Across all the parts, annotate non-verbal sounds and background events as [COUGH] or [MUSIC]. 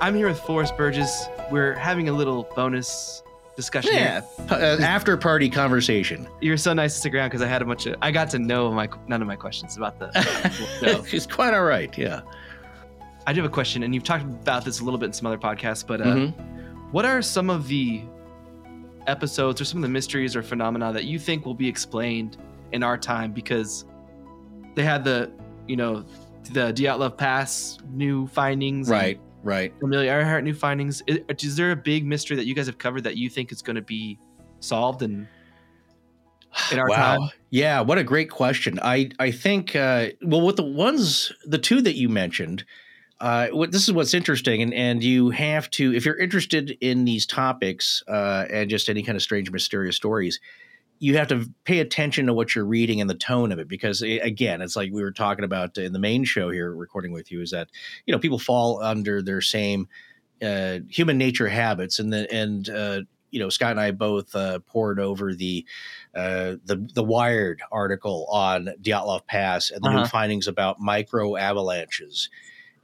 I'm here with Forrest Burgess. We're having a little bonus discussion. Yeah, p- uh, after party conversation. You're so nice to stick around because I had a bunch of. I got to know my none of my questions about the. [LAUGHS] show. She's quite all right. Yeah. I do have a question, and you've talked about this a little bit in some other podcasts, but uh, Mhm. what are some of the episodes or some of the mysteries or phenomena that you think will be explained in our time? Because they had the, you know, the Dyatlov Pass new findings, Right. Right. Amelia Earhart new findings. Is, is there a big mystery that you guys have covered that you think is going to be solved and in our wow. time? Yeah. What a great question. I I think uh, well with the ones the two that you mentioned. Uh, what, this is what's interesting, and, and you have to, if you're interested in these topics uh, and just any kind of strange, mysterious stories, you have to pay attention to what you're reading and the tone of it because a- again it's like we were talking about in the main show here recording with you is that you know people fall under their same uh, human nature habits and the and uh, you know Scott and I both uh, pored over the uh, the the Wired article on Dyatlov Pass and the new Uh-huh. findings about micro avalanches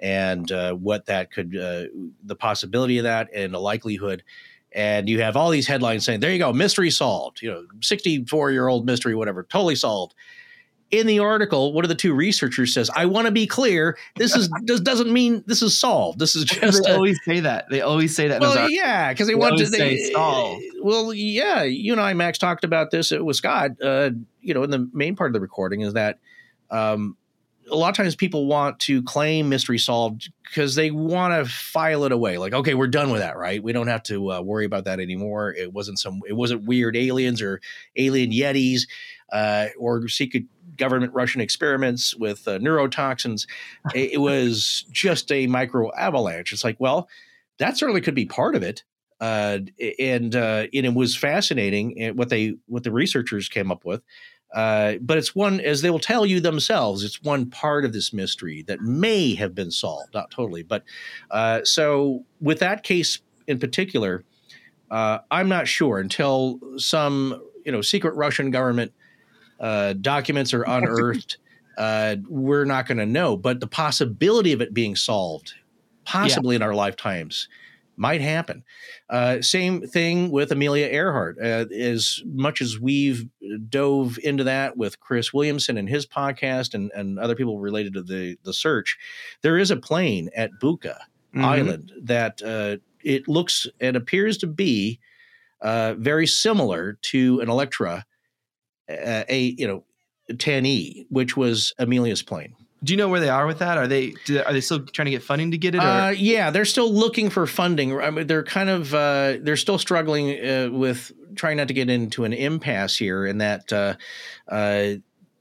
and uh, what that could uh, the possibility of that and the likelihood and you have all these headlines saying there you go mystery solved you know 64 year old mystery whatever totally solved in the article one of the two researchers says i want to be clear this is [LAUGHS] does, doesn't mean this is solved this is just they a, always say that. They always say that. well, yeah, because they they want to always say they, solved. Well, yeah, you and I, Max, talked about this with Scott. Uh, you know, in the main part of the recording is that um, a lot of times people want to claim mystery solved because they want to file it away. Like, okay, we're done with that, right? We don't have to uh, worry about that anymore. It wasn't some, it wasn't weird aliens or alien yetis uh, or secret government Russian experiments with uh, neurotoxins. it, it was just a micro avalanche. It's like, well, that certainly could be part of it. Uh, and uh, and it was fascinating what they what the researchers came up with. Uh, but it's one, as they will tell you themselves, it's one part of this mystery that may have been solved, not totally. But uh, so with that case in particular, uh, I'm not sure until some you know secret Russian government uh, documents are [LAUGHS] unearthed. Uh, we're not going to know, but the possibility of it being solved, possibly in our lifetimes, might happen. Uh, same thing with Amelia Earhart. Uh, as much as we've dove into that with Chris Williamson and his podcast and, and other people related to the, the search, there is a plane at Buka Mhm. Island that uh, it looks and appears to be uh, very similar to an Electra, uh, a you know, 10E, which was Amelia's plane. Do you know where they are with that? Are they do, are they still trying to get funding to get it? Or? Uh, yeah, they're still looking for funding. I mean, they're kind of uh, they're still struggling uh, with trying not to get into an impasse here, in that uh, uh,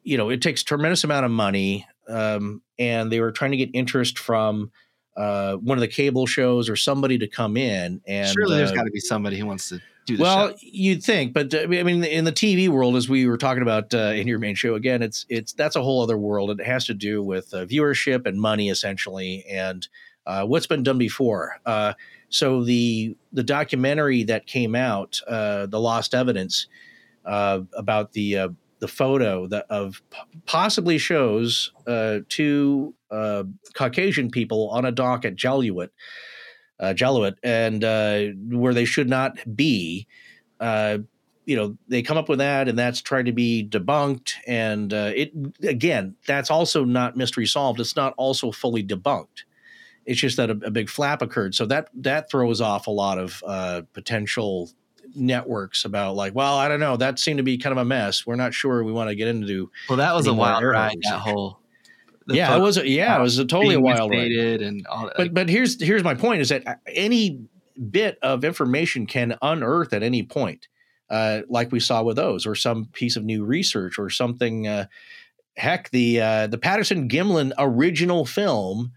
you know it takes a tremendous amount of money, um, and they were trying to get interest from uh, one of the cable shows or somebody to come in. And Surely there's got to be somebody who wants to do the well, show. you'd think, but uh, I mean, in the TV world, as we were talking about uh, in your main show, again, it's it's that's a whole other world. It has to do with uh, viewership and money, essentially, and uh, what's been done before. Uh, so the the documentary that came out, uh, the Lost Evidence, uh, about the uh, the photo that of possibly shows uh, two uh, Caucasian people on a dock at Jaluit, uh, Jaluit, and uh, where they should not be. Uh, you know, they come up with that, and that's trying to be debunked. And uh, it again, that's also not mystery solved. It's not also fully debunked. It's just that a, a big flap occurred, so that that throws off a lot of uh, potential networks about like, well, I don't know, that seemed to be kind of a mess. We're not sure we want to get into. Well, that was a wild ride. That whole yeah, it was. A, yeah, it was a totally a wild ride. and all that. But but here's here's my point: is that uh, any bit of information can unearth at any point, uh, like we saw with those, or some piece of new research, or something. Uh, heck, the uh, the Patterson Gimlin original film,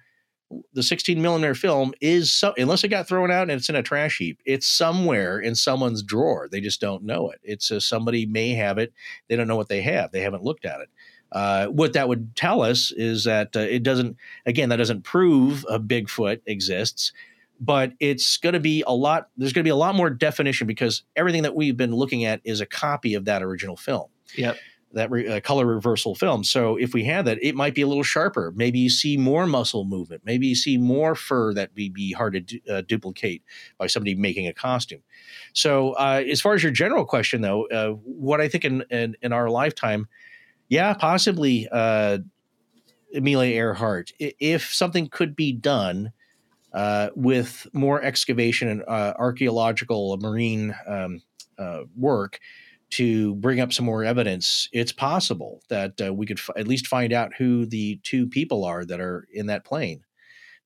the 16 millimeter film, is so unless it got thrown out and it's in a trash heap, it's somewhere in someone's drawer. They just don't know it. It's uh, somebody may have it. They don't know what they have. They haven't looked at it. Uh, what that would tell us is that uh, it doesn't. Again, that doesn't prove a Bigfoot exists, but it's going to be a lot. There's going to be a lot more definition because everything that we've been looking at is a copy of that original film. Yep. that re, uh, color reversal film. So if we had that, it might be a little sharper. Maybe you see more muscle movement. Maybe you see more fur that would be hard to du- uh, duplicate by somebody making a costume. So uh, as far as your general question, though, uh, what I think in, in, in our lifetime, yeah, possibly uh, Amelia Earhart. If something could be done uh, with more excavation and archaeological marine um, work to bring up some more evidence, it's possible that uh, we could f- at least find out who the two people are that are in that plane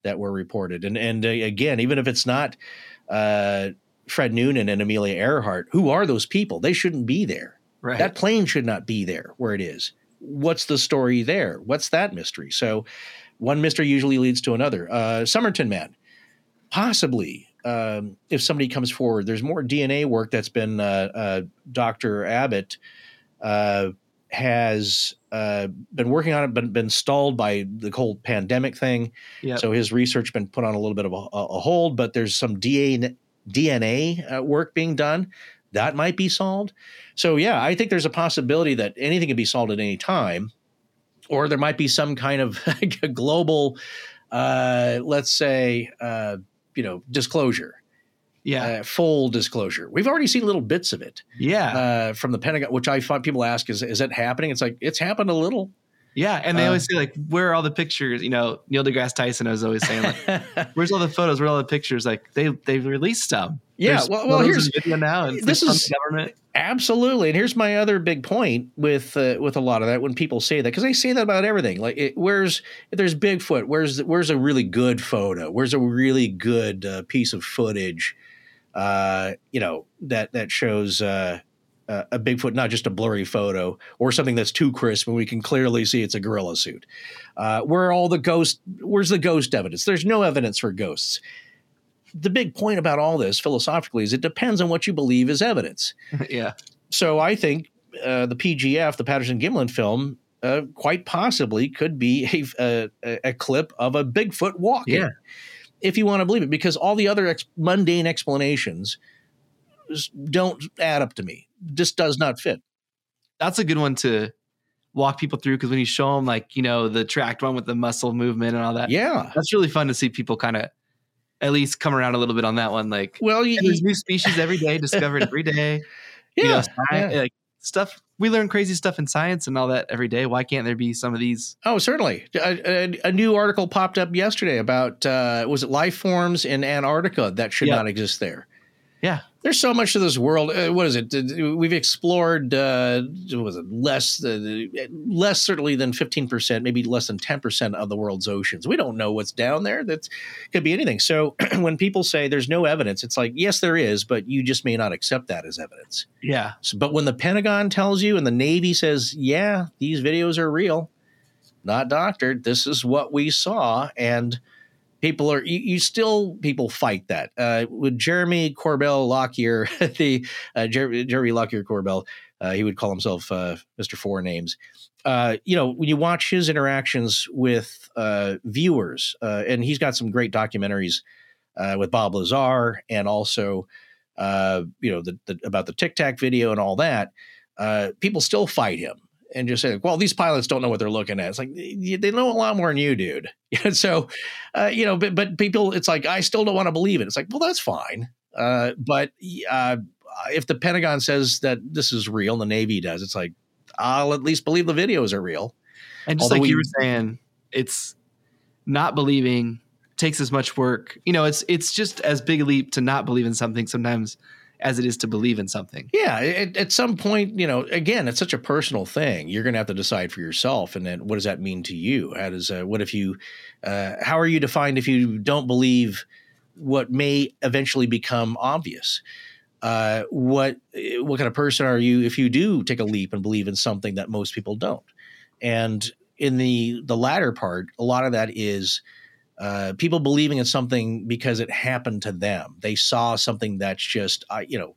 that were reported. And and uh, again, even if it's not uh, Fred Noonan and Amelia Earhart, who are those people? They shouldn't be there. Right. That plane should not be there where it is. What's the story there? What's that mystery? So, one mystery usually leads to another. Uh, Somerton Man, possibly um, if somebody comes forward, there's more DNA work that's been uh, uh, Dr. Abbott uh, has uh, been working on it, but been stalled by the whole pandemic thing. Yep. So his research been put on a little bit of a, a hold. But there's some DNA DNA uh, work being done that might be solved. So yeah, I think there's a possibility that anything can be solved at any time, or there might be some kind of [LAUGHS] global, uh, let's say uh, you know disclosure. Yeah. Uh, full disclosure. We've already seen little bits of it yeah. uh, from the pentagon which i find people ask is is it happening? It's like it's happened a little. Yeah and they uh, always say like where are all the pictures? You know neil degrasse tyson was always saying like [LAUGHS] where's all the photos? Where are all the pictures? Like they they've released them yeah There's well, well here's video now and this is government. absolutely and here's my other big point with uh, with a lot of that when people say that because they say that about everything like it, where's if there's bigfoot where's where's a really good photo where's a really good uh, piece of footage uh, you know that that shows uh, a bigfoot not just a blurry photo or something that's too crisp and we can clearly see it's a gorilla suit. Uh, where are all the ghost where's the ghost evidence? There's no evidence for ghosts the big point about all this philosophically is it depends on what you believe is evidence. [LAUGHS] yeah. So I think uh, the PGF, the Patterson Gimlin film, uh, quite possibly could be [LAUGHS] a, a, a, clip of a Bigfoot walking. Yeah. If you want to believe it, because all the other ex- mundane explanations don't add up to me. This does not fit. That's a good one to walk people through because when you show them, like, you know, the tracked one with the muscle movement and all that. Yeah. That's really fun to see people kind of at least come around a little bit on that one. Like, well, you, there's new species every day discovered every day. Yeah, you know, science, yeah. like stuff. We learn crazy stuff in science and all that every day. Why can't there be some of these? Oh, certainly. A, a, a new article popped up yesterday about uh, was it life forms in Antarctica that should not exist there. Yeah, there's so much of this world. Uh, what is it? We've explored. Uh, was it less uh, less certainly than 15 percent, maybe less than 10 percent of the world's oceans. We don't know what's down there. That could be anything. So [CLEARS THROAT] when people say there's no evidence, it's like yes, there is, but you just may not accept that as evidence. Yeah. So, but when the Pentagon tells you and the Navy says, yeah, these videos are real, not doctored. This is what we saw, and people are you, you, still people fight that uh, with Jeremy Corbell Lockyer, [LAUGHS] the uh, Jer- Jeremy Lockyer Corbell, uh, he would call himself uh, Mr. Four Names. Uh, you know, when you watch his interactions with uh, viewers, and he's got some great documentaries with Bob Lazar, and also you know the, the, about the Tic Tac video and all that. people still fight him and just say, well, these pilots don't know what they're looking at. It's like they know a lot more than you, dude. [LAUGHS] So, uh, you know, but but people, it's like I still don't want to believe it. It's like, well, that's fine. Uh, but uh, if the Pentagon says that this is real, the Navy does, it's like I'll at least believe the videos are real. And just Although like we, you were saying, it's not believing takes as much work. You know, it's it's just as big a leap to not believe in something sometimes as it is to believe in something. Yeah, at, at, some point, you know, again, it's such a personal thing. You're going to have to decide for yourself, and then what does that mean to you? How does uh, what if you? Uh, how are you defined if you don't believe what may eventually become obvious? Uh, what what kind of person are you if you do take a leap and believe in something that most people don't? And in the the latter part, a lot of that is uh, people believing in something because it happened to them. They saw something that's just, uh, you know,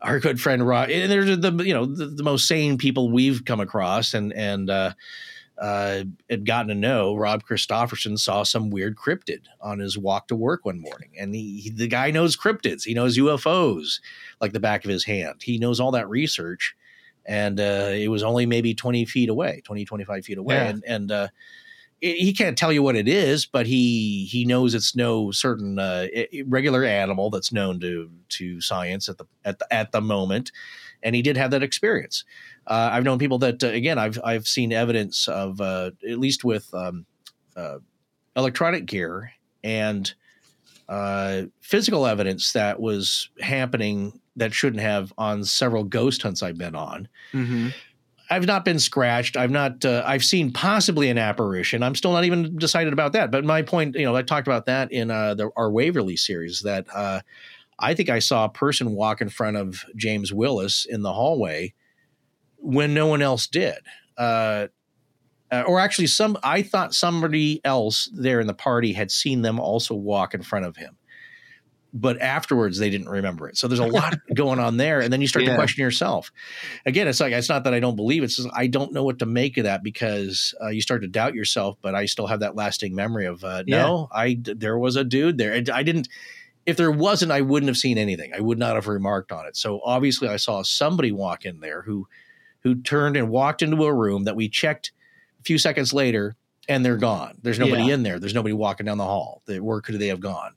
our good friend Rob. And they're the you know the, the, most sane people we've come across, and and uh, uh, had gotten to know. Rob Christofferson saw some weird cryptid on his walk to work one morning, and he, he the guy knows cryptids. He knows UFOs like the back of his hand. He knows all that research. and uh, it was only maybe 20 feet away 20 25 feet away Yeah. and and uh, he can't tell you what it is but he he knows it's no certain uh, regular animal that's known to to science at the at the, at the moment and he did have that experience uh, i've known people that uh, again i've i've seen evidence of uh, at least with um, uh, electronic gear and uh, physical evidence that was happening that shouldn't have on several ghost hunts I've been on. Mm-hmm. I've not been scratched. I've not. Uh, I've seen possibly an apparition. I'm still not even decided about that. But my point, you know, I talked about that in uh, the, our Waverly series. That uh, I think I saw a person walk in front of James Willis in the hallway when no one else did. Uh, uh, or actually, some I thought somebody else there in the party had seen them also walk in front of him. But afterwards, they didn't remember it. So there's a lot [LAUGHS] going on there, and then you start to question yourself again, it's like it's not that I don't believe it's just I don't know what to make of that because uh, you start to doubt yourself. But I still have that lasting memory of uh, no, I there was a dude there. I, I didn't. If there wasn't, I wouldn't have seen anything. I would not have remarked on it. So obviously, I saw somebody walk in there who who turned and walked into a room that we checked a few seconds later, and they're gone. There's nobody Yeah. in there. There's nobody walking down the hall. Where could they have gone?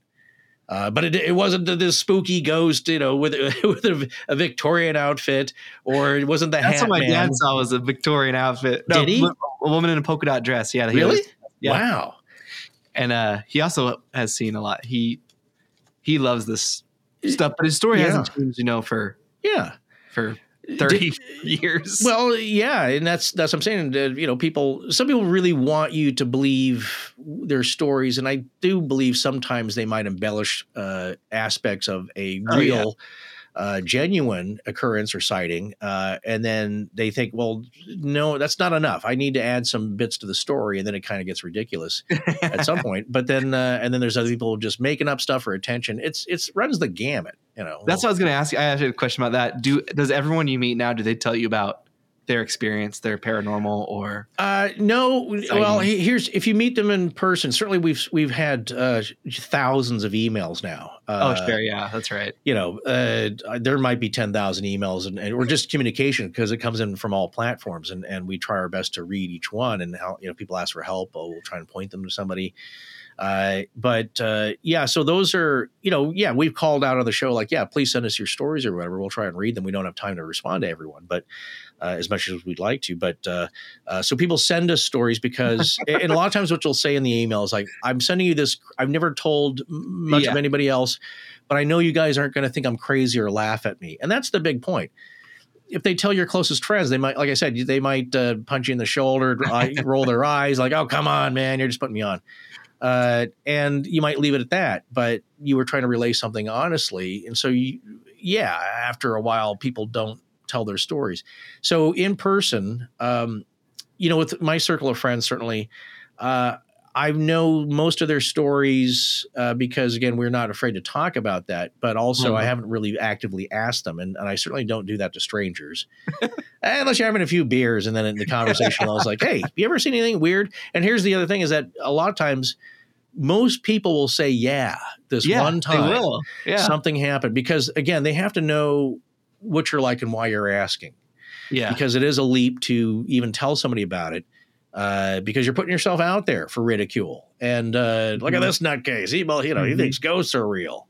Uh, but it, it wasn't this spooky ghost, you know, with [LAUGHS] with a, a Victorian outfit, or it wasn't the That's hat what my man. dad saw was a Victorian outfit. Did he? A woman in a polka dot dress. Yeah. he Really? was- yeah. Wow. and uh, he also has seen a lot. He he loves this stuff, but his story Yeah. hasn't changed, you know, for Yeah. for [LAUGHS] thirty years. Well, yeah, and that's that's what I'm saying. You know, people. Some people really want you to believe their stories, and I do believe sometimes they might embellish uh, aspects of a Oh, yeah. real, uh, genuine occurrence or sighting, uh, and then they think, well, no, that's not enough. I need to add some bits to the story, and then it kind of gets ridiculous at some [LAUGHS] point. But then, uh, and then there's other people just making up stuff for attention. It's it's runs the gamut. You know, That's what I was going to ask you. I asked you a question about that. Do does everyone you meet now? Do they tell you about their experience, their paranormal, or Uh, no. Well, here's if you meet them in person. Certainly, we've we've had uh, thousands of emails now. Uh, oh, sure, yeah, that's right. You know, uh, there might be ten thousand emails, and, and or just communication because it comes in from all platforms, and and we try our best to read each one. And how you know people ask for help, oh, we'll try and point them to somebody. Uh, but uh, yeah, so those are you know, yeah, we've called out on the show like, yeah, please send us your stories or whatever. We'll try and read them. We don't have time to respond to everyone, but uh, as much as we'd like to. But uh, uh, so people send us stories because, [LAUGHS] and a lot of times what you'll say in the email is like, I'm sending you this. I've never told much of anybody else, but I know you guys aren't going to think I'm crazy or laugh at me. And that's the big point. If they tell your closest friends, they might, like I said, they might uh, punch you in the shoulder, roll their eyes, like, "Oh, come on, man, you're just putting me on," uh, and you might leave it at that. But you were trying to relay something honestly, and so you, yeah, after a while, people don't tell their stories. So in person, um, you know, with my circle of friends, certainly, uh, I know most of their stories uh, because, again, we're not afraid to talk about that. But also, I Mhm. haven't really actively asked them, and, and I certainly don't do that to strangers, unless you're having a few beers, and then in the conversation, I was like, "Hey, you ever seen anything weird?" And here's the other thing: is that a lot of times, most people will say, "Yeah, this yeah, one time." Yeah, something happened because again they have to know what you're like and why you're asking yeah, because it is a leap to even tell somebody about it uh, because you're putting yourself out there for ridicule and uh, look at Mhm. this nutcase he well you know he Mhm. thinks ghosts are real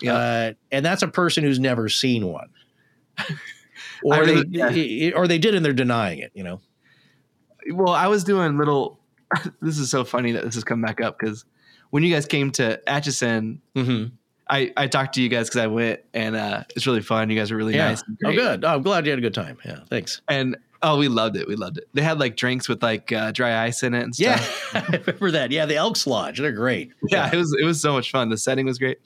Yeah. uh, and that's a person who's never seen one [LAUGHS] or really- they or they did and they're denying it you know well, I was doing little. [LAUGHS] this is so funny that this has come back up because when you guys came to Atchison, mm-hmm. I I talked to you guys because I went and uh, it's really fun. You guys are really yeah nice. Oh good oh, i'm glad you had a good time yeah thanks And oh, we loved it. We loved it. They had like drinks with like uh, dry ice in it and stuff. yeah [LAUGHS] i remember that yeah the elks lodge they're great yeah, it was it was so much fun. The setting was great.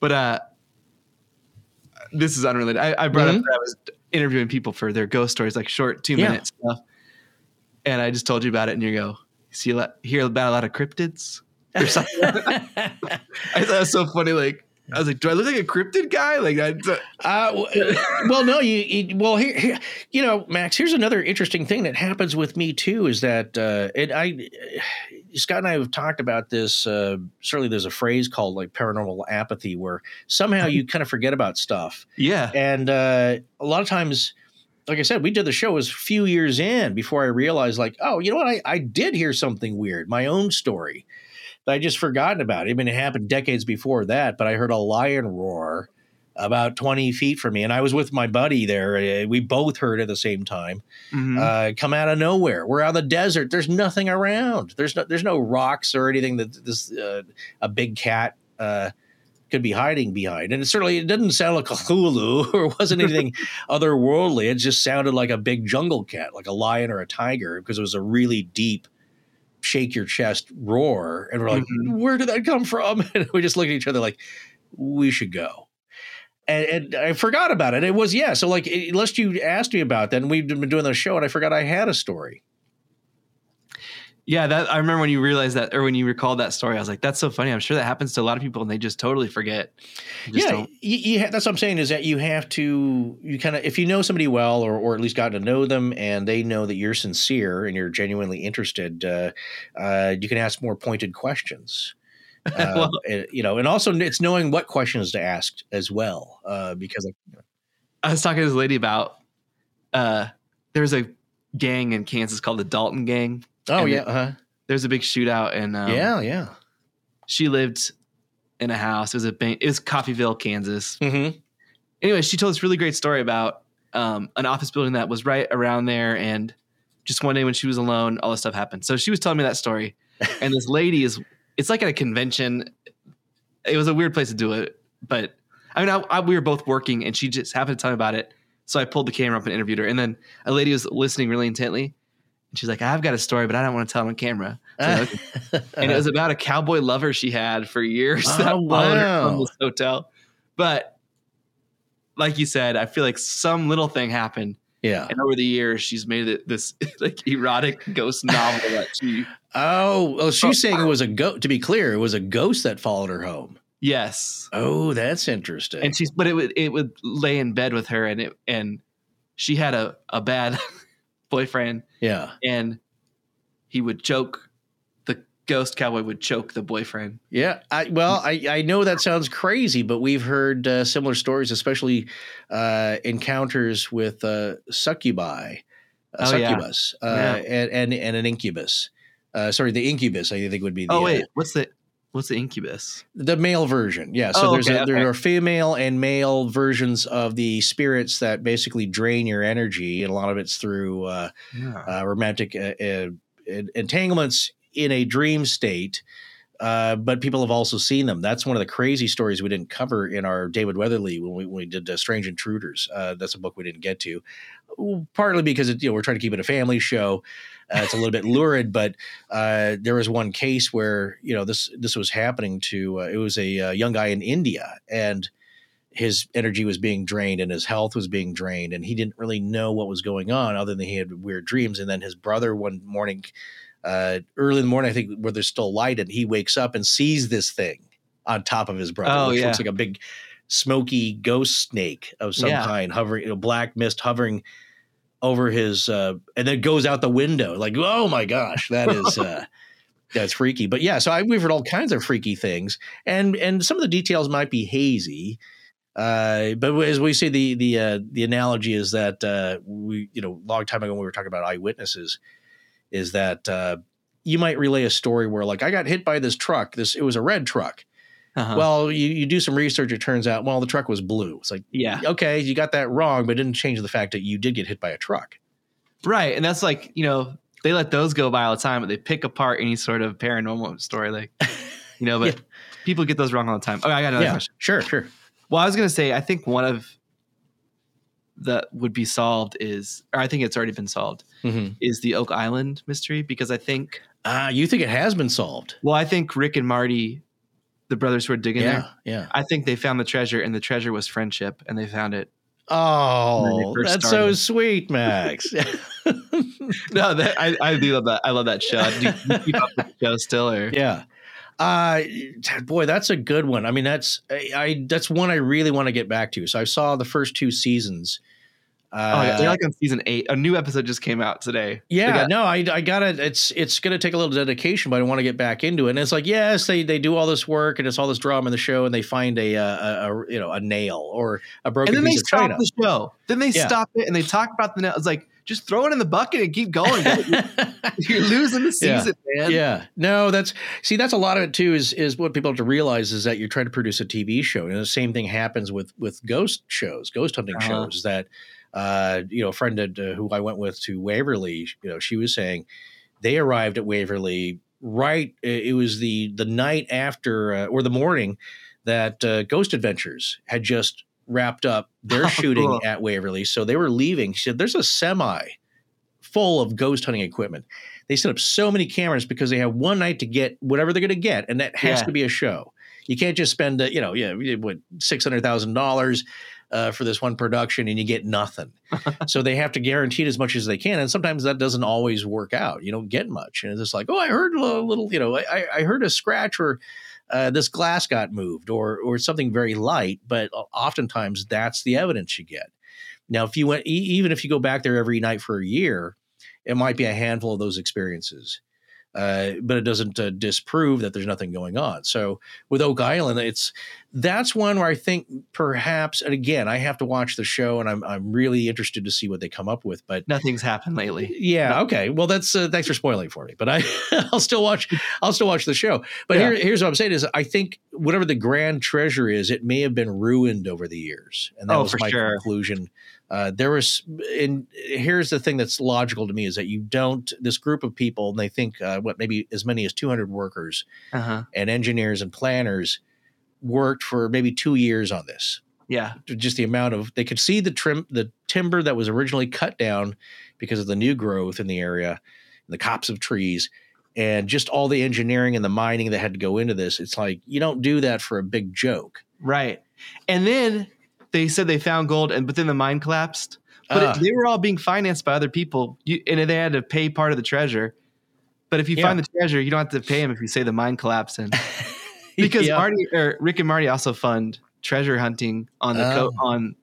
But uh this is unrelated. I, I brought Mhm. up that I was interviewing people for their ghost stories, like short two Yeah. minute stuff. And I just told you about it, and you go, "See, a lot, hear about a lot of cryptids or something." [LAUGHS] I thought it was so funny. Like I was like, "Do I look like a cryptid guy?" Like I, Uh, [LAUGHS] well, no, you, you well here, here, you know, Max. Here's another interesting thing that happens with me too is that, uh, and I, Scott and I have talked about this. Uh, certainly, there's a phrase called like paranormal apathy, where somehow [LAUGHS] you kind of forget about stuff, yeah, and uh, a lot of times like I said, we did the show was a few years in before I realized, like, oh, you know what? I, I did hear something weird, my own story I just forgotten about. It. I mean, it happened decades before that, but I heard a lion roar about 20 feet from me. And I was with my buddy there. Uh, we both heard at the same time Mhm. uh, come out of nowhere. We're out in the desert. There's nothing around. There's no, there's no rocks or anything that this, uh, a big cat, uh, could be hiding behind. And it certainly it didn't sound like a Hulu [LAUGHS] or wasn't anything [LAUGHS] otherworldly. It just sounded like a big jungle cat, like a lion or a tiger, because it was a really deep, shake your chest roar. And we're like, Mhm. where did that come from? [LAUGHS] And we just looked at each other like, we should go. And, and I forgot about it. It was, yeah. So, like, unless you asked me about that, and we've been doing the show, and I forgot I had a story. Yeah, that I remember when you realized that, or when you recalled that story. I was like, "That's so funny." I'm sure that happens to a lot of people, and they just totally forget. Just yeah, don't- you, you ha- that's what I'm saying is that you have to you kind of if you know somebody well or or at least gotten to know them and they know that you're sincere and you're genuinely interested, uh, uh, you can ask more pointed questions. [LAUGHS] Uh, Well- and, you know, and also it's knowing what questions to ask as well, uh, because like I was talking to this lady about. Uh, there's a gang in Kansas called the Dalton Gang. Oh And yeah, uh There's a big shootout, and um, yeah, yeah, she lived in a house. It was a bank. It was Coffeyville, Kansas. mm-hmm. Anyway, she told this really great story about um, an office building that was right around there, and just one day when she was alone, all this stuff happened. So she was telling me that story, [LAUGHS] and this lady is. It's like at a convention. It was a weird place to do it, but I mean, I, I, we were both working, and she just happened to tell me about it. So I pulled the camera up and interviewed her, and then a lady was listening really intently, and she's like, "I've got a story, but I don't want to tell it on camera." So I was like, [LAUGHS] and it was about a cowboy lover she had for years Oh, that followed her from this hotel. But like you said, I feel like some little thing happened, yeah. and over the years, she's made it this [LAUGHS] like erotic ghost novel that she. [LAUGHS] Oh, well, Oh, she's saying it was a ghost. To be clear, it was a ghost that followed her home. Yes, Oh, that's interesting. and she's but it would it would lay in bed with her, and it and she had a a bad boyfriend, yeah. and he would choke. The ghost cowboy would choke the boyfriend. Yeah, I, well, I, I know that sounds crazy, but we've heard uh, similar stories, especially uh, encounters with uh, succubi, uh, Oh, yeah. succubus, uh, Yeah. and, and and an incubus. Uh, sorry, the incubus. I think would be the Oh uh, wait, what's the what's the incubus? the male version. Yeah, so Oh, there's okay, a, there okay. are female and male versions of the spirits that basically drain your energy, and a lot of it's through uh, Yeah. uh, romantic uh, uh, entanglements in a dream state. Uh, but people have also seen them. That's one of the crazy stories we didn't cover in our David Weatherly when we, when we did uh, Strange Intruders. Uh, that's a book we didn't get to, partly because it, you know we're trying to keep it a family show. Uh, it's a little bit [LAUGHS] lurid, but uh, there was one case where you know this this was happening to uh, it was a uh, young guy in India and his energy was being drained and his health was being drained and he didn't really know what was going on other than he had weird dreams and then his brother one morning uh, early in the morning i think where there's still light and he wakes up and sees this thing on top of his brother Oh, which yeah. looks like a big smoky ghost snake of some Yeah. kind hovering you know, black mist hovering over his uh, and then goes out the window like oh my gosh that is [LAUGHS] uh that's freaky but yeah so I, we've heard all kinds of freaky things and and some of the details might be hazy uh, but as we say, the the uh, the analogy is that uh, we you know a long time ago when we were talking about eyewitnesses, is that uh, you might relay a story where like I got hit by this truck. This it was a red truck. Uh-huh. Well, you, you do some research. It turns out well the truck was blue. It's like yeah, okay, you got that wrong, but it didn't change the fact that you did get hit by a truck. right. And that's like you know they let those go by all the time, but they pick apart any sort of paranormal story, like you know. [LAUGHS] But Yeah. people get those wrong all the time. Okay, I got another yeah, question. sure, sure. Well, I was gonna say I think one of that would be solved is, or I think it's already been solved, Mm-hmm. is the Oak Island mystery because I think, Uh, you think it has been solved? well, I think Rick and Marty, the brothers who are digging Yeah, there, yeah. I think they found the treasure, and the treasure was friendship, and they found it. Oh, that's so sweet, Max. [LAUGHS] [LAUGHS] No, that, I, I do love that. I love that show. Do you, do you keep up with the show still, or Yeah. Uh boy, that's a good one. I mean, that's I, I that's one I really want to get back to. So I saw the first two seasons oh, yeah. like on season eight. A new episode just came out today. Yeah, got- no, I, I got it. It's it's going to take a little dedication, but I want to get back into it. And it's like, yes, they they do all this work and it's all this drama in the show, and they find a, uh, a, a you know a nail or a broken and then they piece of stop china. the show. Then they Yeah. stop it and they talk about the. Nail. It's like just throw it in the bucket and keep going. You're, [LAUGHS] you're losing the Yeah. season, man. yeah, no, that's see, that's a lot of it too. Is is what people have to realize is that you're trying to produce a TV show, and the same thing happens with with ghost shows, ghost hunting Uh-huh. shows. That uh, you know, a friend that, uh, who I went with to Waverly, you know, she was saying they arrived at Waverly right. It was the the night after uh, or the morning that uh, Ghost Adventures had just wrapped up their [LAUGHS] Oh, shooting cool. at Waverly, so they were leaving. She said, "There's a semi full of ghost hunting equipment." They set up so many cameras because they have one night to get whatever they're going to get, and that has Yeah. to be a show. You can't just spend, uh, you know, yeah, what six hundred thousand dollars uh, for this one production and you get nothing. [LAUGHS] so they have to guarantee it as much as they can, and sometimes that doesn't always work out. You don't get much, and it's just like, oh, I heard a little, you know, I, I heard a scratch or uh, this glass got moved or or something very light, but oftentimes that's the evidence you get. Now, if you went, even if you go back there every night for a year, it might be a handful of those experiences. Uh, but it doesn't uh, disprove that there's nothing going on. So with Oak Island, it's that's one where I think perhaps, and again, I have to watch the show, and I'm I'm really interested to see what they come up with. But Nothing's happened lately. yeah, okay, well, that's uh, thanks for spoiling for me. But I [LAUGHS] I'll still watch I'll still watch the show. But Yeah. here, here's what I'm saying is I think whatever the grand treasure is, it may have been ruined over the years, and that Oh, was for my sure. conclusion. Uh, there was, and here's the thing that's logical to me is that you don't this group of people, and they think uh, what maybe as many as 200 workers Uh huh. and engineers and planners worked for maybe two years on this Yeah. just the amount of they could see the trim the timber that was originally cut down because of the new growth in the area the copse of trees and just all the engineering and the mining that had to go into this it's like you don't do that for a big joke Right. And then they said they found gold, and but then the mine collapsed. But Ah. it, they were all being financed by other people, you, and they had to pay part of the treasure. But if you Yeah. find the treasure, you don't have to pay them if you say the mine collapsed. And [LAUGHS] [LAUGHS] because Yeah. Marty or Rick and Marty also fund treasure hunting on the co- Oh. on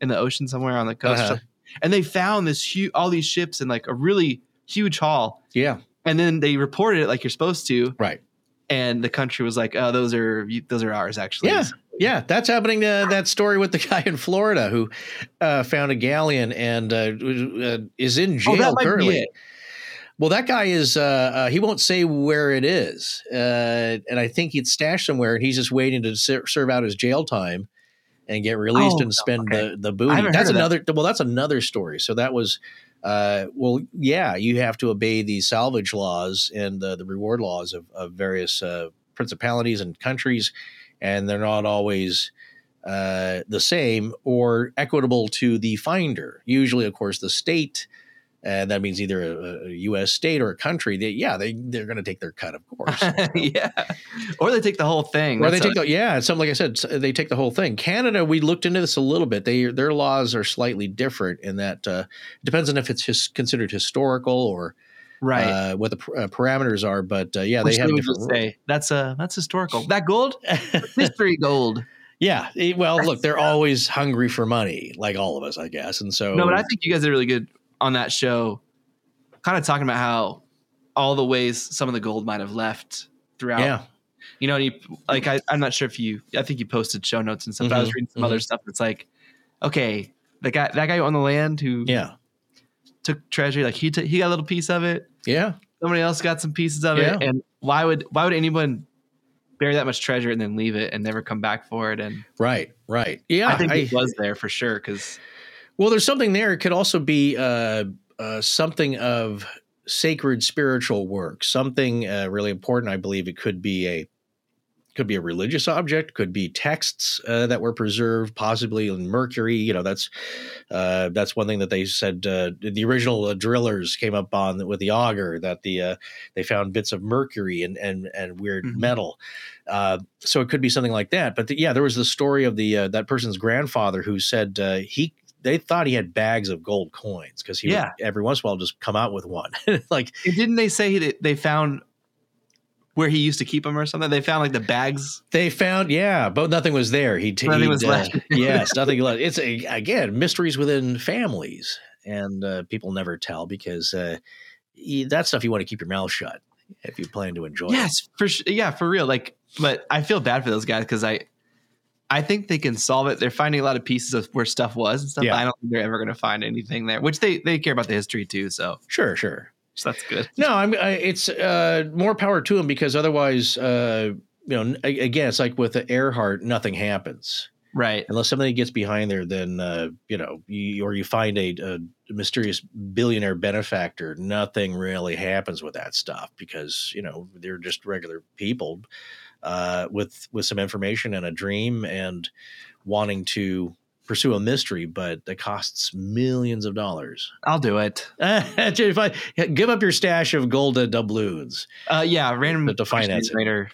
in the ocean somewhere on the coast, Uh-huh. and they found this huge all these ships in like a really huge haul, yeah and then they reported it like you're supposed to, right and the country was like, "Oh, those are those are ours, actually." Yeah. Yeah, that's happening. Uh, that story with the [LAUGHS] guy in Florida who uh, found a galleon and uh, uh, is in jail Oh, might be currently. Well, that guy is. Uh, uh, he won't say where it is, uh, and I think it's stashed somewhere, and he's just waiting to ser- serve out his jail time and get released Oh, and spend okay. the the booty. That's of that. another. Well, that's another story. So that was. Uh, well, yeah, you have to obey the salvage laws and the, the reward laws of, of various uh, principalities and countries, and they're not always uh, the same or equitable to the finder. Usually, of course, the state, and that means either a, a U.S. state or a country. They, yeah, they they're going to take their cut, of course. [LAUGHS] yeah. Or they take the whole thing. Or they take the yeah, something like I said, they take the whole thing. Canada, we looked into this a little bit. They their laws are slightly different in that uh, it depends on if it's his, considered historical or right. uh, what the pr- uh, parameters are. But uh, yeah, Which they have different say that's uh that's historical. That gold, [LAUGHS] history gold. yeah, well, look, they're always hungry for money, like all of us, I guess. And so No, but I think you guys are really good on that show, kind of talking about how all the ways some of the gold might have left throughout. yeah, You know, and you like I, I'm not sure if you I think you posted show notes and stuff. but I was Mhm, reading some other stuff It's like, okay, the guy that guy on the land who yeah, took treasure, like he took he got a little piece of it. yeah. Somebody else got some pieces of Yeah. it. And why would why would anyone bury that much treasure and then leave it and never come back for it? And Right, right. Yeah, I think I- it was there for sure because Well, there's something there. It could also be uh, uh, something of sacred spiritual work, something uh, really important. I believe it could be a could be a religious object, could be texts uh, that were preserved, possibly in mercury. You know, that's uh, that's one thing that they said. Uh, the original uh, drillers came up on with the auger that the uh, they found bits of mercury and and and weird Mhm. metal. Uh, so it could be something like that. But the, yeah, there was the story of the uh, that person's grandfather who said uh, he they thought he had bags of gold coins because he Yeah. would every once in a while just come out with one. [LAUGHS] like And didn't they say that they found where he used to keep them or something. They found like the bags. They found, yeah, but nothing was there. He Nothing he'd, was uh, left. [LAUGHS] yes, nothing left. It's a, again mysteries within families, and uh, people never tell because uh, that stuff you want to keep your mouth shut if you plan to enjoy. it. Yes, for sure. Yeah, for real. Like, but I feel bad for those guys because I, I think they can solve it. They're finding a lot of pieces of where stuff was and stuff. Yeah. I don't think they're ever going to find anything there, which they they care about the history too. So, sure, sure. so that's good. No, I'm. I, it's uh, more power to them because otherwise, uh, you know, again, it's like with the Earhart, nothing happens Right. unless somebody gets behind there. Then uh, you know, you, or you find a, a mysterious billionaire benefactor. Nothing really happens with that stuff because you know they're just regular people uh, with with some information and a dream and wanting to pursue a mystery, but it costs millions of dollars. I'll do it. [LAUGHS] if I give up your stash of gold doubloons, Uh, yeah, random To- finance later.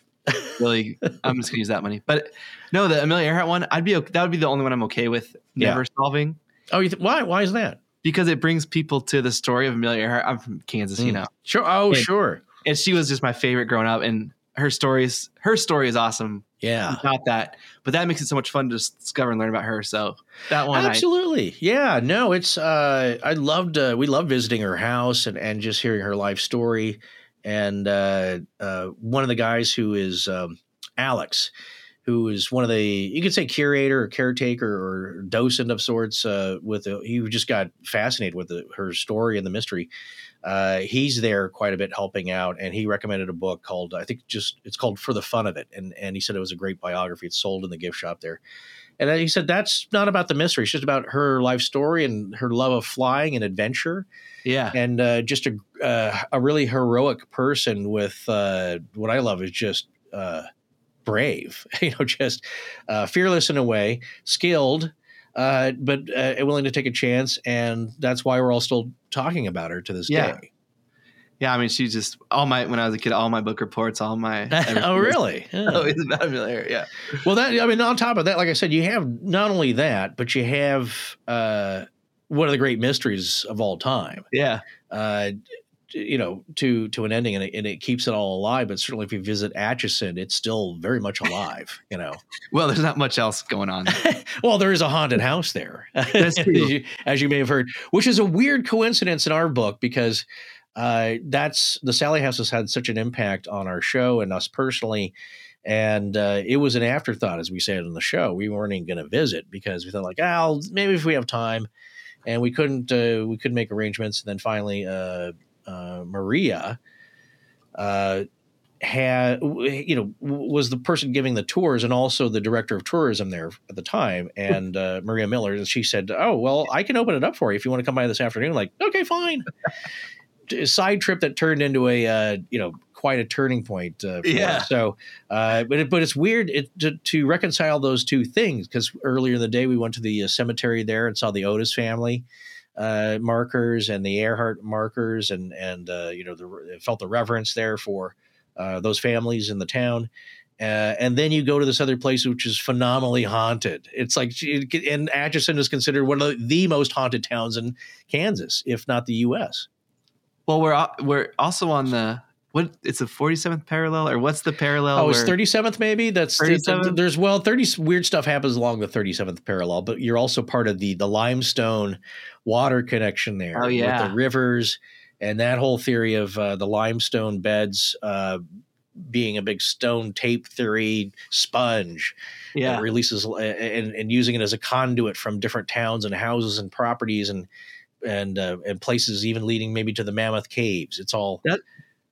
Really, [LAUGHS] I'm just gonna use that money. But no, the Amelia Earhart one, I'd be okay. That would be the only one I'm okay with Yeah. solving oh, you th- why? Why is that? because it brings people to the story of Amelia Earhart. I'm from Kansas, you Mm. know, Sure. Oh, Yeah. sure. and she was just my favorite growing up, and her stories, her story is awesome. Yeah. not that, but that makes it so much fun to discover and learn about her. So that one, I, Absolutely. Yeah. No, it's uh I loved uh we loved visiting her house and and just hearing her life story. And uh uh one of the guys who is um Alex, who is one of the you could say curator or caretaker or docent of sorts uh with the, he just got fascinated with the, her story and the mystery. Uh, he's there quite a bit helping out, and he recommended a book called I think just it's called For the Fun of It, and and he said it was a great biography. It's sold in the gift shop there. And he said that's not about the mystery. It's just about her life story and her love of flying and adventure, yeah, and uh, just a uh, a really heroic person with uh, what I love is just uh, brave. [LAUGHS] You know, just uh, fearless in a way, skilled, uh, but uh, willing to take a chance. And that's why we're all still talking about her to this Yeah. day. yeah. I mean, she just all my when I was a kid, all my book reports, all my [LAUGHS] oh, really? Yeah. Oh, it's about Amelia Yeah, Well, that I mean, on top of that, like I said, you have not only that, but you have uh, one of the great mysteries of all time. yeah. Uh, you know, to to an ending, and it, and it keeps it all alive. But certainly, if you visit Atchison, it's still very much alive. [LAUGHS] You know, Well, there's not much else going on. [LAUGHS] well, there is a haunted house there, [LAUGHS] as, you, as you may have heard, which is a weird coincidence in our book because uh, that's the Sallie House has had such an impact on our show and us personally. And uh, it was an afterthought, as we said in the show. We weren't even going to visit because we thought, like, oh, maybe if we have time, and we couldn't. Uh, we couldn't make arrangements. And then finally, uh, uh, Maria uh, had, you know, was the person giving the tours and also the director of tourism there at the time. And uh, Maria Miller, and she said, "Oh, well, I can open it up for you if you want to come by this afternoon." Like, okay, fine. A side trip that turned into a, uh, you know, quite a turning point. Uh, Yeah. us. So, uh, but it, but it's weird it, to, to reconcile those two things because earlier in the day we went to the uh, cemetery there and saw the Otis family uh, markers and the Earhart markers, and and uh, you know the felt the reverence there for uh, those families in the town. Uh, and then you go to this other place which is phenomenally haunted. It's like, and Atchison is considered one of the most haunted towns in Kansas, if not the U.S. Well, we're we're also on the what? It's a 47th parallel, or what's the parallel? Oh, it's thirty seventh, maybe. That's 37th? There's well, thirty weird stuff happens along the thirty seventh parallel, but you're also part of the the limestone water connection there. Oh, yeah. with the rivers and that whole theory of uh, the limestone beds uh, being a big stone tape theory sponge yeah, that releases uh, and, and using it as a conduit from different towns and houses and properties and and uh, and places even leading maybe to the Mammoth Caves. It's all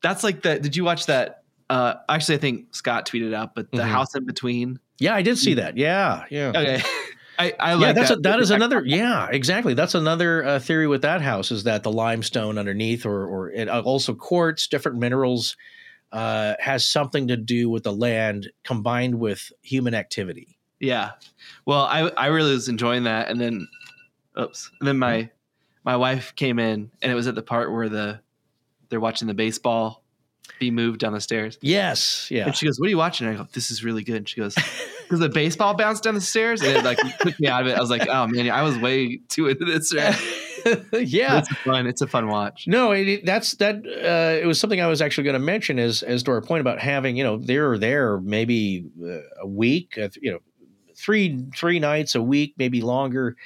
that's like the. Did you watch that? Uh, actually, I think Scott tweeted out, but the Mhm. house in between. yeah, I did see that. Yeah, yeah. Okay, [LAUGHS] I I yeah, like that's that. A, that is another. Yeah, exactly. That's another uh, theory with that house is that the limestone underneath, or or it, uh, also quartz, different minerals, uh, has something to do with the land combined with human activity. Yeah. Well, I I really was enjoying that, and then, oops, and then my my wife came in, and it was at the part where the they're watching the baseball be moved down the stairs, Yes. Yeah. and she goes, "What are you watching?" And I go, "This is really good." And she goes, "Because the baseball bounced down the stairs," and it like took me out of it. I was like, "Oh man, I was way too into this." Right? [LAUGHS] yeah, it's fun. It's a fun watch. No, it, it- that's that. Uh, it was something I was actually going to mention as as to our point about having you know there or there maybe uh, a week, uh, you know, three three nights a week, maybe longer,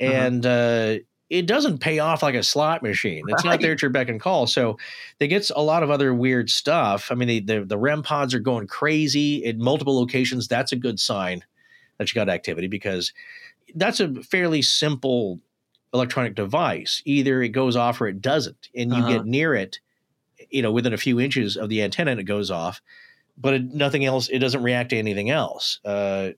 Uh-huh. and uh, it doesn't pay off like a slot machine. It's not there at your beck and call. So they get a lot of other weird stuff. I mean, the the, the REM pods are going crazy in multiple locations. That's a good sign that you got activity because that's a fairly simple electronic device. Either it goes off or it doesn't, and you Uh-huh. get near it, you know, within a few inches of the antenna, and it goes off. But it, nothing else. It doesn't react to anything else. Uh,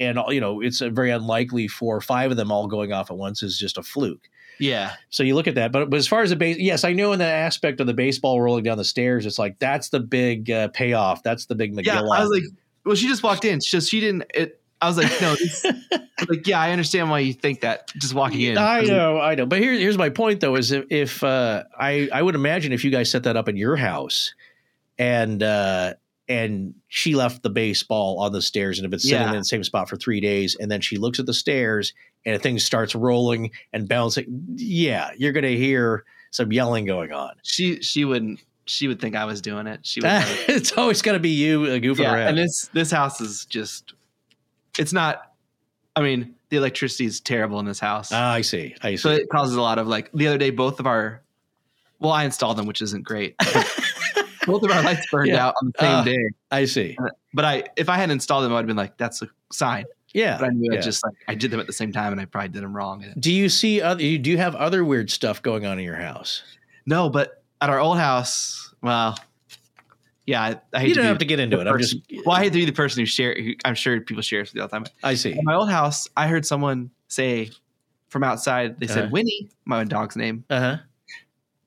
and you know, it's very unlikely for five of them all going off at once is just a fluke. Yeah. So you look at that, but, but as far as the base, yes, I know in the aspect of the baseball rolling down the stairs, it's like that's the big uh, payoff. That's the big Yeah. McGill. I was like, well, she just walked in. She, she didn't. It. I was like, no. This, [LAUGHS] like, yeah, I understand why you think that. Just walking in. I like, know, I know. But here, here's my point, though: is if, if uh, I, I would imagine if you guys set that up in your house, and uh, and she left the baseball on the stairs and have been sitting Yeah. in the same spot for three days, and then she looks at the stairs and a thing starts rolling and bouncing. Yeah, you're going to hear some yelling going on. She she wouldn't. She would think I was doing it. She would. [LAUGHS] it's always gonna be you uh, goofing yeah. around. And this this house is just. It's not. I mean, the electricity is terrible in this house. Ah, I see. I see. so it causes a lot of like the other day both of our well i installed them which isn't great [LAUGHS] both of our lights burned Yeah. out on the same Ah. day I see. but i if i hadn't installed them i'd have been like that's a sign Yeah. but i knew yeah. it just like i did them at the same time and i probably did them wrong Do you see other? you- Do you have other weird stuff going on in your house? no but at our old house well yeah i, I hate You don't be have to get into it. I'm just well, i hate to be the person who share who i'm sure people share with me all the time I see. at my old house i heard someone say from outside they said Uh-huh. winnie my dog's name Uh huh.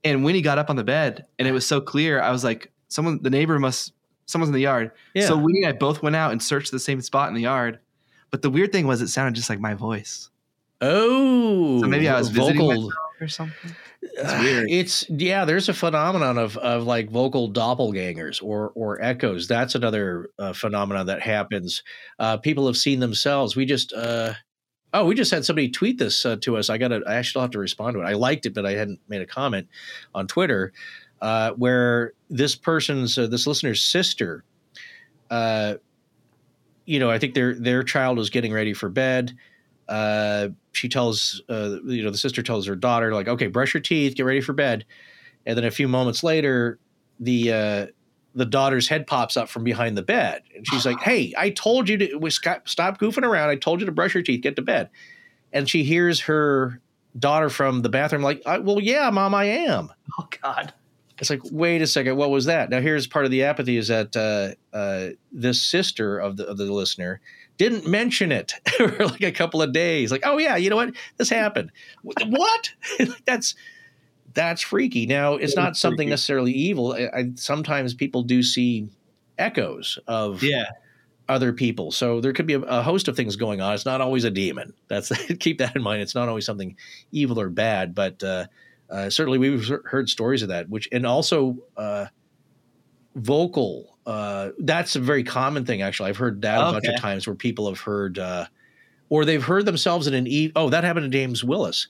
and Winnie got up on the bed and it was so clear. I was like, someone, the neighbor must, someone's in the yard. Yeah. So we and I both went out and searched the same spot in the yard. But the weird thing was it sounded just like my voice oh. So maybe I was visiting vocal. or something. It's weird. It's yeah. There's a phenomenon of of like vocal doppelgangers or or echoes. That's another uh, phenomenon that happens. Uh, people have seen themselves. We just. Uh, Oh, we just had somebody tweet this uh, to us. I got to. I actually have to respond to it. I liked it, but I hadn't made a comment on Twitter, uh, where this person's uh, this listener's sister, uh, you know, I think their their child was getting ready for bed. Uh, she tells, uh, you know, the sister tells her daughter, like, "Okay, brush your teeth, get ready for bed," and then a few moments later, the uh, the daughter's head pops up from behind the bed, and she's like, "Hey, I told you to stop goofing around. I told you to brush your teeth, get to bed." And she hears her daughter from the bathroom, like, "Uh, "Well, yeah, mom, I am." Oh God. It's like, wait a second, what was that? Now, here's part of the apathy: is that uh, uh, this sister of the of the listener didn't mention it [LAUGHS] for like a couple of days. Like, oh yeah, you know what? This happened. [LAUGHS] What? [LAUGHS] that's that's freaky. Now, it's not something freaky. necessarily evil. I, I, sometimes people do see echoes of Yeah. other people, so there could be a, a host of things going on. It's not always a demon. That's keep that in mind. It's not always something evil or bad, but. Uh, uh, certainly, we've heard stories of that. Which and also uh, vocal. Uh, that's a very common thing. Actually, I've heard that a bunch of times where people have heard, uh, or they've heard themselves in an e. Oh, that happened to James Willis.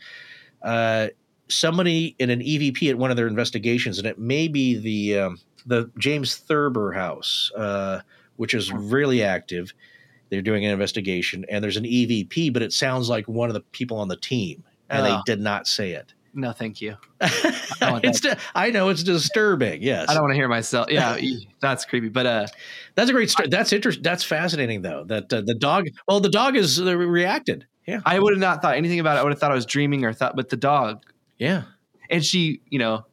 Uh, somebody in an EVP at one of their investigations, and it may be the um, the James Thurber house, uh, which is really active. They're doing an investigation, and there's an EVP, but it sounds like one of the people on the team, and they did not say it. No, thank you. [LAUGHS] want it's di- I know it's disturbing. Yes, I don't want to hear myself. Yeah, [LAUGHS] that's creepy. But uh, that's a great story. That's interesting. That's fascinating, though. That uh, the dog. Well, the dog is uh, reacted. Yeah, I would have not thought anything about it. I would have thought I was dreaming or thought, but the dog yeah. and she, you know,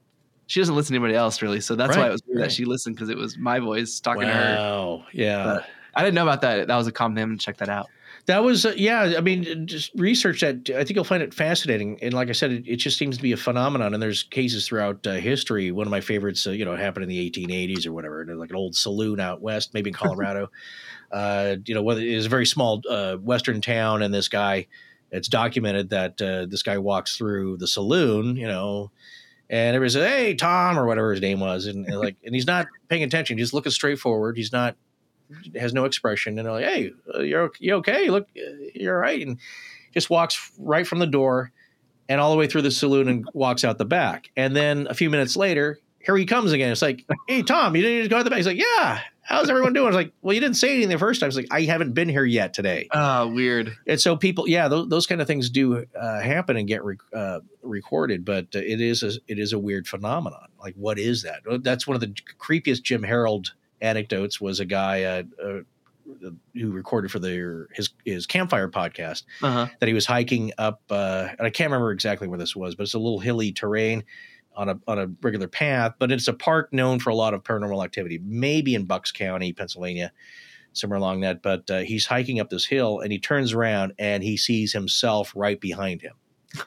she doesn't listen to anybody else really. So that's why it was weird right. that she listened because it was my voice talking to her. Wow. Yeah. But I didn't know about that. That was a comment. I'm check that out. That was uh, yeah. I mean, just research that. I think you'll find it fascinating. And like I said, it, it just seems to be a phenomenon. And there's cases throughout uh, history. One of my favorites, uh, you know, happened in the 1880s or whatever. Like an old saloon out west, maybe in [LAUGHS] Colorado. uh, you know, whether it is a very small uh, western town, and this guy, it's documented that uh, this guy walks through the saloon. You know. And everybody says, "Hey, Tom," or whatever his name was, and, and like, and he's not paying attention. He's looking straight forward. He's not has no expression, and they're like, "Hey, uh, you're you okay? Look, uh, you're all right." And just walks right from the door, and all the way through the saloon and [LAUGHS] walks out the back. And then a few minutes later, here he comes again. It's like, hey Tom, you didn't just go out the back. He's like, yeah. How's everyone doing? I was like, well, you didn't say anything the first time. I was like, I haven't been here yet today. Oh, weird. And so people, yeah, those, those kind of things do uh, happen and get rec- uh, recorded, but uh, it is a, it is a weird phenomenon. Like, what is that? That's one of the creepiest Jim Harold anecdotes. Was a guy uh, uh, who recorded for the his his campfire podcast Uh-huh. that he was hiking up, uh, and I can't remember exactly where this was, but it's a little hilly terrain on a on a regular path. But it's a park known for a lot of paranormal activity, maybe in Bucks County, Pennsylvania, somewhere along that. But uh, he's hiking up this hill, and he turns around and he sees himself right behind him [LAUGHS]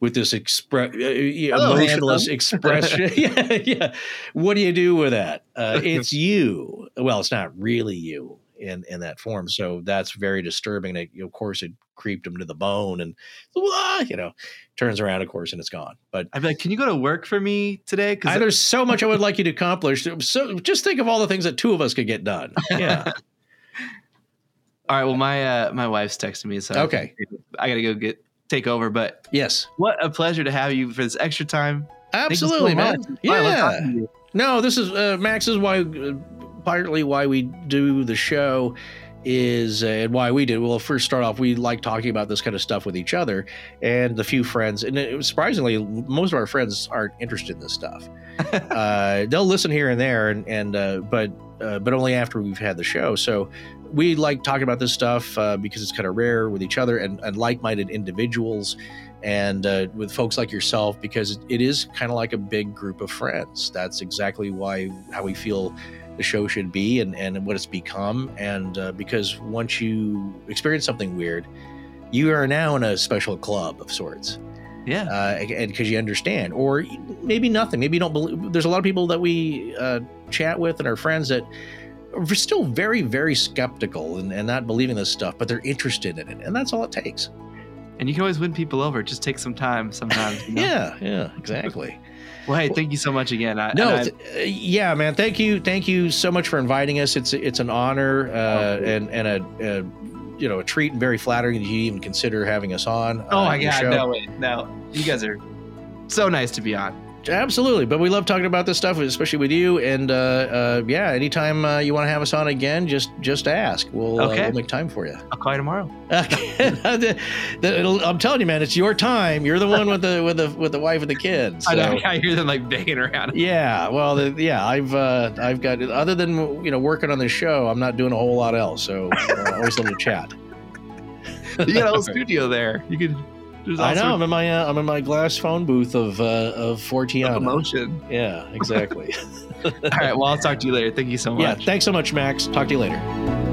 with this expre- uh, uh, emotionless expression. [LAUGHS] yeah, yeah. What do you do with that? Uh, [LAUGHS] it's you. Well, it's not really you in in that form. So that's very disturbing. That of course it creeped him to the bone, and "Wah," you know, turns around, of course, and it's gone. But I'd be like, can you go to work for me today? Because there's so much I would like you to accomplish. So just think of all the things that two of us could get done. Yeah. [LAUGHS] all right, well, my uh, my wife's texting me, so Okay. I gotta go get take over. But yes. what a pleasure to have you for this extra time. You so Absolutely, man. much. Yeah. No, this is uh, Max. Is why uh, partly why we do the show is uh, and why we did. Well, first start off, we like talking about this kind of stuff with each other and the few friends. And it, surprisingly, most of our friends aren't interested in this stuff. [LAUGHS] uh, they'll listen here and there, and and uh, but uh, but only after we've had the show. So we like talking about this stuff uh, because it's kind of rare with each other and, and like-minded individuals and uh, with folks like yourself because it is kind of like a big group of friends that's exactly why how we feel the show should be and, and what it's become and uh, because once you experience something weird you are now in a special club of sorts Yeah. uh, and because you understand, or maybe nothing. Maybe you don't believe. There's a lot of people that we uh, chat with and our friends that are still very, very skeptical and, and not believing this stuff, but they're interested in it, and that's all it takes. And you can always win people over. It just takes some time sometimes. You know? [LAUGHS] Yeah, yeah, exactly. [LAUGHS] Well, hey, thank you so much again. I, no, I- uh, yeah, man. Thank you, thank you so much for inviting us. It's it's an honor uh, Oh, and and a, a you know a treat and very flattering that you even consider having us on. oh uh, my God, no, wait, no. You guys are so nice to be on. Absolutely, but we love talking about this stuff, especially with you. And uh, uh, yeah, anytime uh, you want to have us on again, just just ask. We'll, uh, Okay. we'll make time for you. I'll call you tomorrow. The- [LAUGHS] the- it'll- I'm telling you, man, it's your time. You're the one with the with the with the wife and the kids. [LAUGHS] I know. so- I hear them like banging around. Yeah, well, the, yeah, I've uh, I've got other than you know working on the show, I'm not doing a whole lot else. So uh, always love to chat. [LAUGHS] You got a whole studio there. You could. There's all I know. I'm in my uh, I'm in my glass phone booth of uh, of of Fortiana. emotion. Yeah, exactly. [LAUGHS] All right. Well, I'll talk to you later. Thank you so much. yeah, thanks so much, Max. Talk to you later.